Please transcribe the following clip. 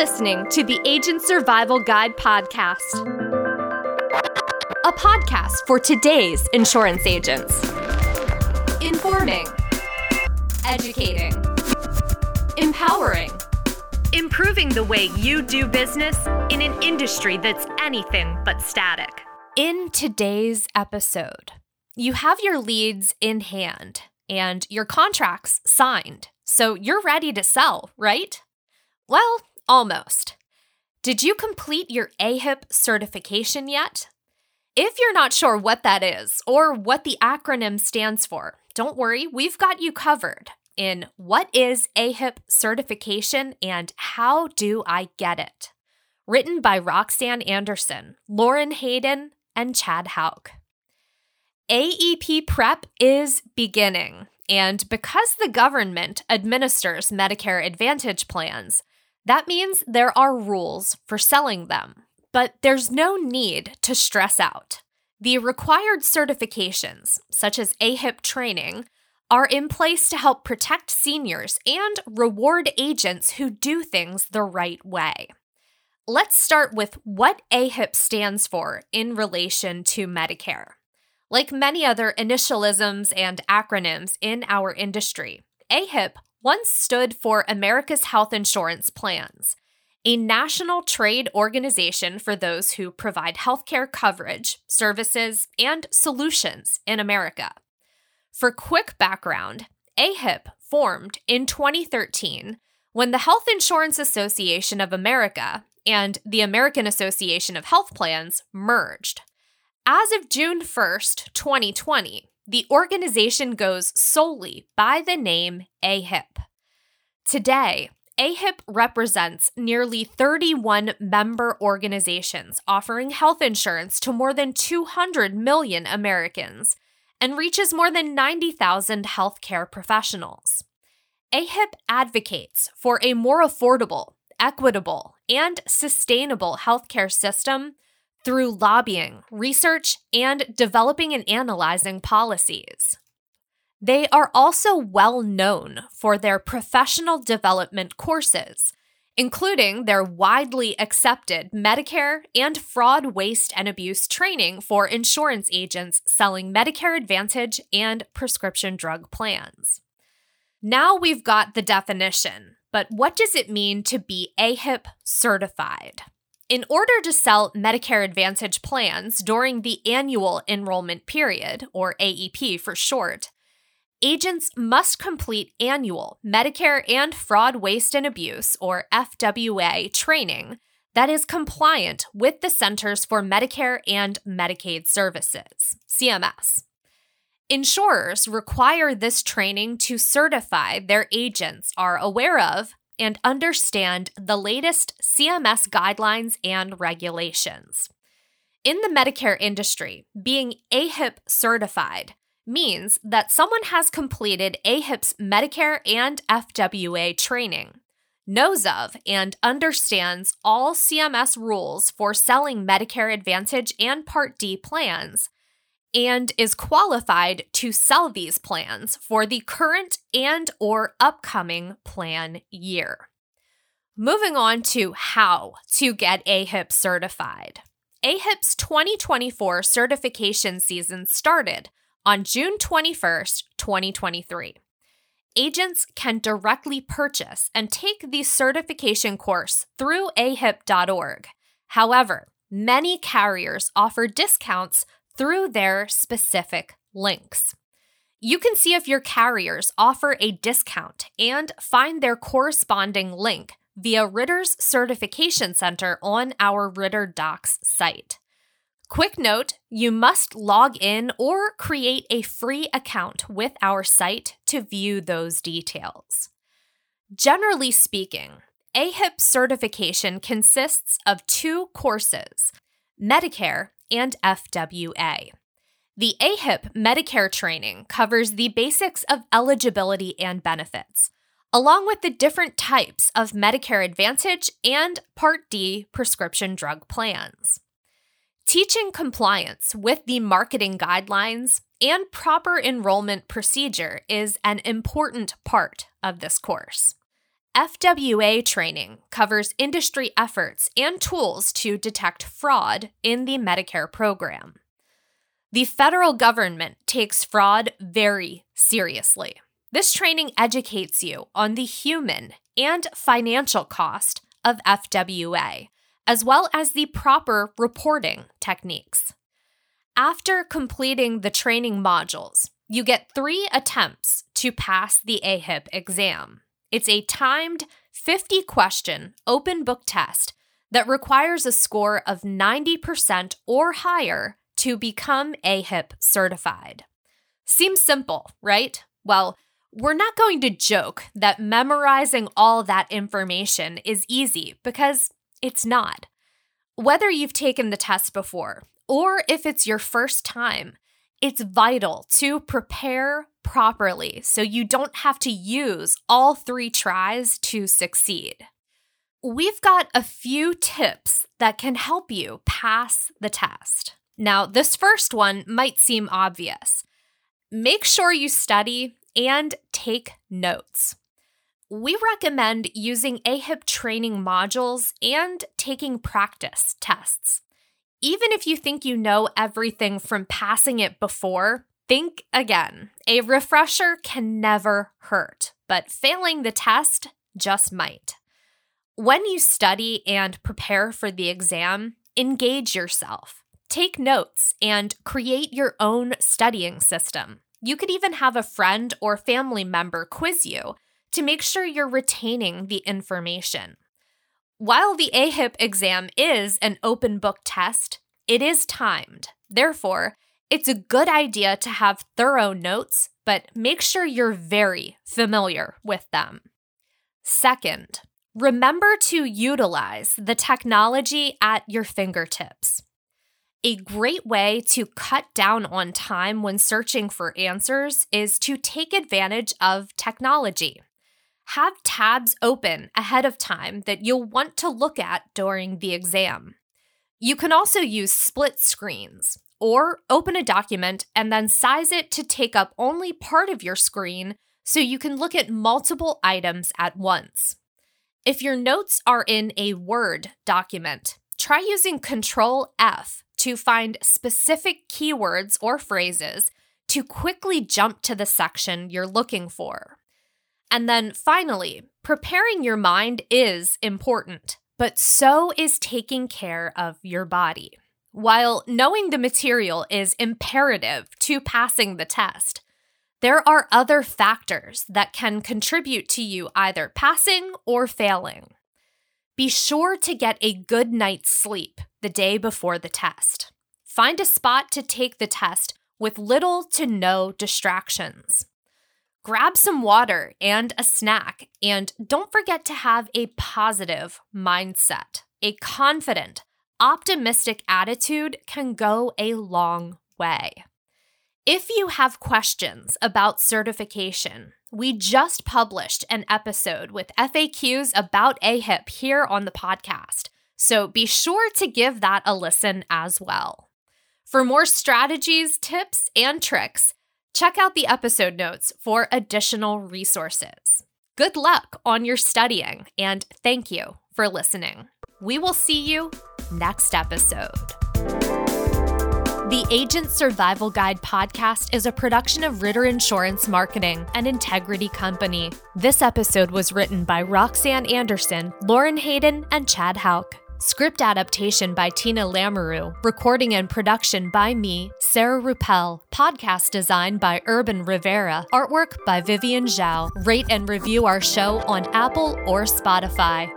listening to the Agent Survival Guide podcast, a podcast for today's insurance agents. Informing, educating, empowering, improving the way you do business in an industry that's anything but static. In today's episode, you have your leads in hand and your contracts signed, so you're ready to sell, right? Well, almost. Did you complete your AHIP certification yet? If you're not sure what that is or what the acronym stands for, don't worry, we've got you covered in what is AHIP certification and how do I get it? Written by Roxanne Anderson, Lauren Hayden, and Chad Hauk. AEP prep is beginning, and because the government administers Medicare Advantage plans, that means there are rules for selling them, but there's no need to stress out. The required certifications, such as AHIP training, are in place to help protect seniors and reward agents who do things the right way. Let's start with what AHIP stands for in relation to Medicare. Like many other initialisms and acronyms in our industry, AHIP once stood for America's Health Insurance Plans, a national trade organization for those who provide healthcare coverage, services, and solutions in America. For quick background, AHIP formed in 2013 when the Health Insurance Association of America and the American Association of Health Plans merged. As of June 1st, 2020, the organization goes solely by the name AHIP. Today, AHIP represents nearly 31 member organizations offering health insurance to more than 200 million Americans and reaches more than 90,000 healthcare professionals. AHIP advocates for a more affordable, equitable, and sustainable healthcare system through lobbying, research, and developing and analyzing policies. They are also well known for their professional development courses, including their widely accepted Medicare and fraud, waste, and abuse training for insurance agents selling Medicare Advantage and prescription drug plans. Now we've got the definition, but what does it mean to be AHIP certified? In order to sell Medicare Advantage plans during the annual enrollment period, or AEP for short, agents must complete annual Medicare and Fraud, Waste, and Abuse, or FWA, training that is compliant with the Centers for Medicare and Medicaid Services, CMS. Insurers require this training to certify their agents are aware of and understand the latest CMS guidelines and regulations. In the Medicare industry, being AHIP certified means that someone has completed AHIP's Medicare and FWA training, knows of and understands all CMS rules for selling Medicare Advantage and Part D plans, and is qualified to sell these plans for the current and or upcoming plan year. Moving on to how to get AHIP certified. AHIP's 2024 certification season started on June 21st, 2023. Agents can directly purchase and take the certification course through ahip.org. However, many carriers offer discounts through their specific links. You can see if your carriers offer a discount and find their corresponding link via Ritter's Certification Center on our Ritter Docs site. Quick note you must log in or create a free account with our site to view those details. Generally speaking, AHIP certification consists of two courses Medicare and FWA. The AHIP Medicare training covers the basics of eligibility and benefits, along with the different types of Medicare Advantage and Part D prescription drug plans. Teaching compliance with the marketing guidelines and proper enrollment procedure is an important part of this course. FWA training covers industry efforts and tools to detect fraud in the Medicare program. The federal government takes fraud very seriously. This training educates you on the human and financial cost of FWA, as well as the proper reporting techniques. After completing the training modules, you get three attempts to pass the AHIP exam. It's a timed 50 question open book test that requires a score of 90% or higher to become AHIP certified. Seems simple, right? Well, we're not going to joke that memorizing all that information is easy because it's not. Whether you've taken the test before or if it's your first time, it's vital to prepare properly so you don't have to use all three tries to succeed. We've got a few tips that can help you pass the test. Now, this first one might seem obvious. Make sure you study and take notes. We recommend using AHIP training modules and taking practice tests. Even if you think you know everything from passing it before, think again. A refresher can never hurt, but failing the test just might. When you study and prepare for the exam, engage yourself. Take notes and create your own studying system. You could even have a friend or family member quiz you to make sure you're retaining the information. While the AHIP exam is an open book test, it is timed. Therefore, it's a good idea to have thorough notes, but make sure you're very familiar with them. Second, remember to utilize the technology at your fingertips. A great way to cut down on time when searching for answers is to take advantage of technology. Have tabs open ahead of time that you'll want to look at during the exam. You can also use split screens or open a document and then size it to take up only part of your screen so you can look at multiple items at once. If your notes are in a Word document, try using Control F to find specific keywords or phrases to quickly jump to the section you're looking for. And then finally, preparing your mind is important, but so is taking care of your body. While knowing the material is imperative to passing the test, there are other factors that can contribute to you either passing or failing. Be sure to get a good night's sleep the day before the test. Find a spot to take the test with little to no distractions. Grab some water and a snack, and don't forget to have a positive mindset. A confident, optimistic attitude can go a long way. If you have questions about certification, we just published an episode with FAQs about AHIP here on the podcast, so be sure to give that a listen as well. For more strategies, tips, and tricks, Check out the episode notes for additional resources. Good luck on your studying, and thank you for listening. We will see you next episode. The Agent Survival Guide podcast is a production of Ritter Insurance Marketing, an integrity company. This episode was written by Roxanne Anderson, Lauren Hayden, and Chad Hauk. Script adaptation by Tina Lamoreux. Recording and production by me, Sarah Rueppel. Podcast design by Urban Rivera. Artwork by Vivian Zhao. Rate and review our show on Apple or Spotify.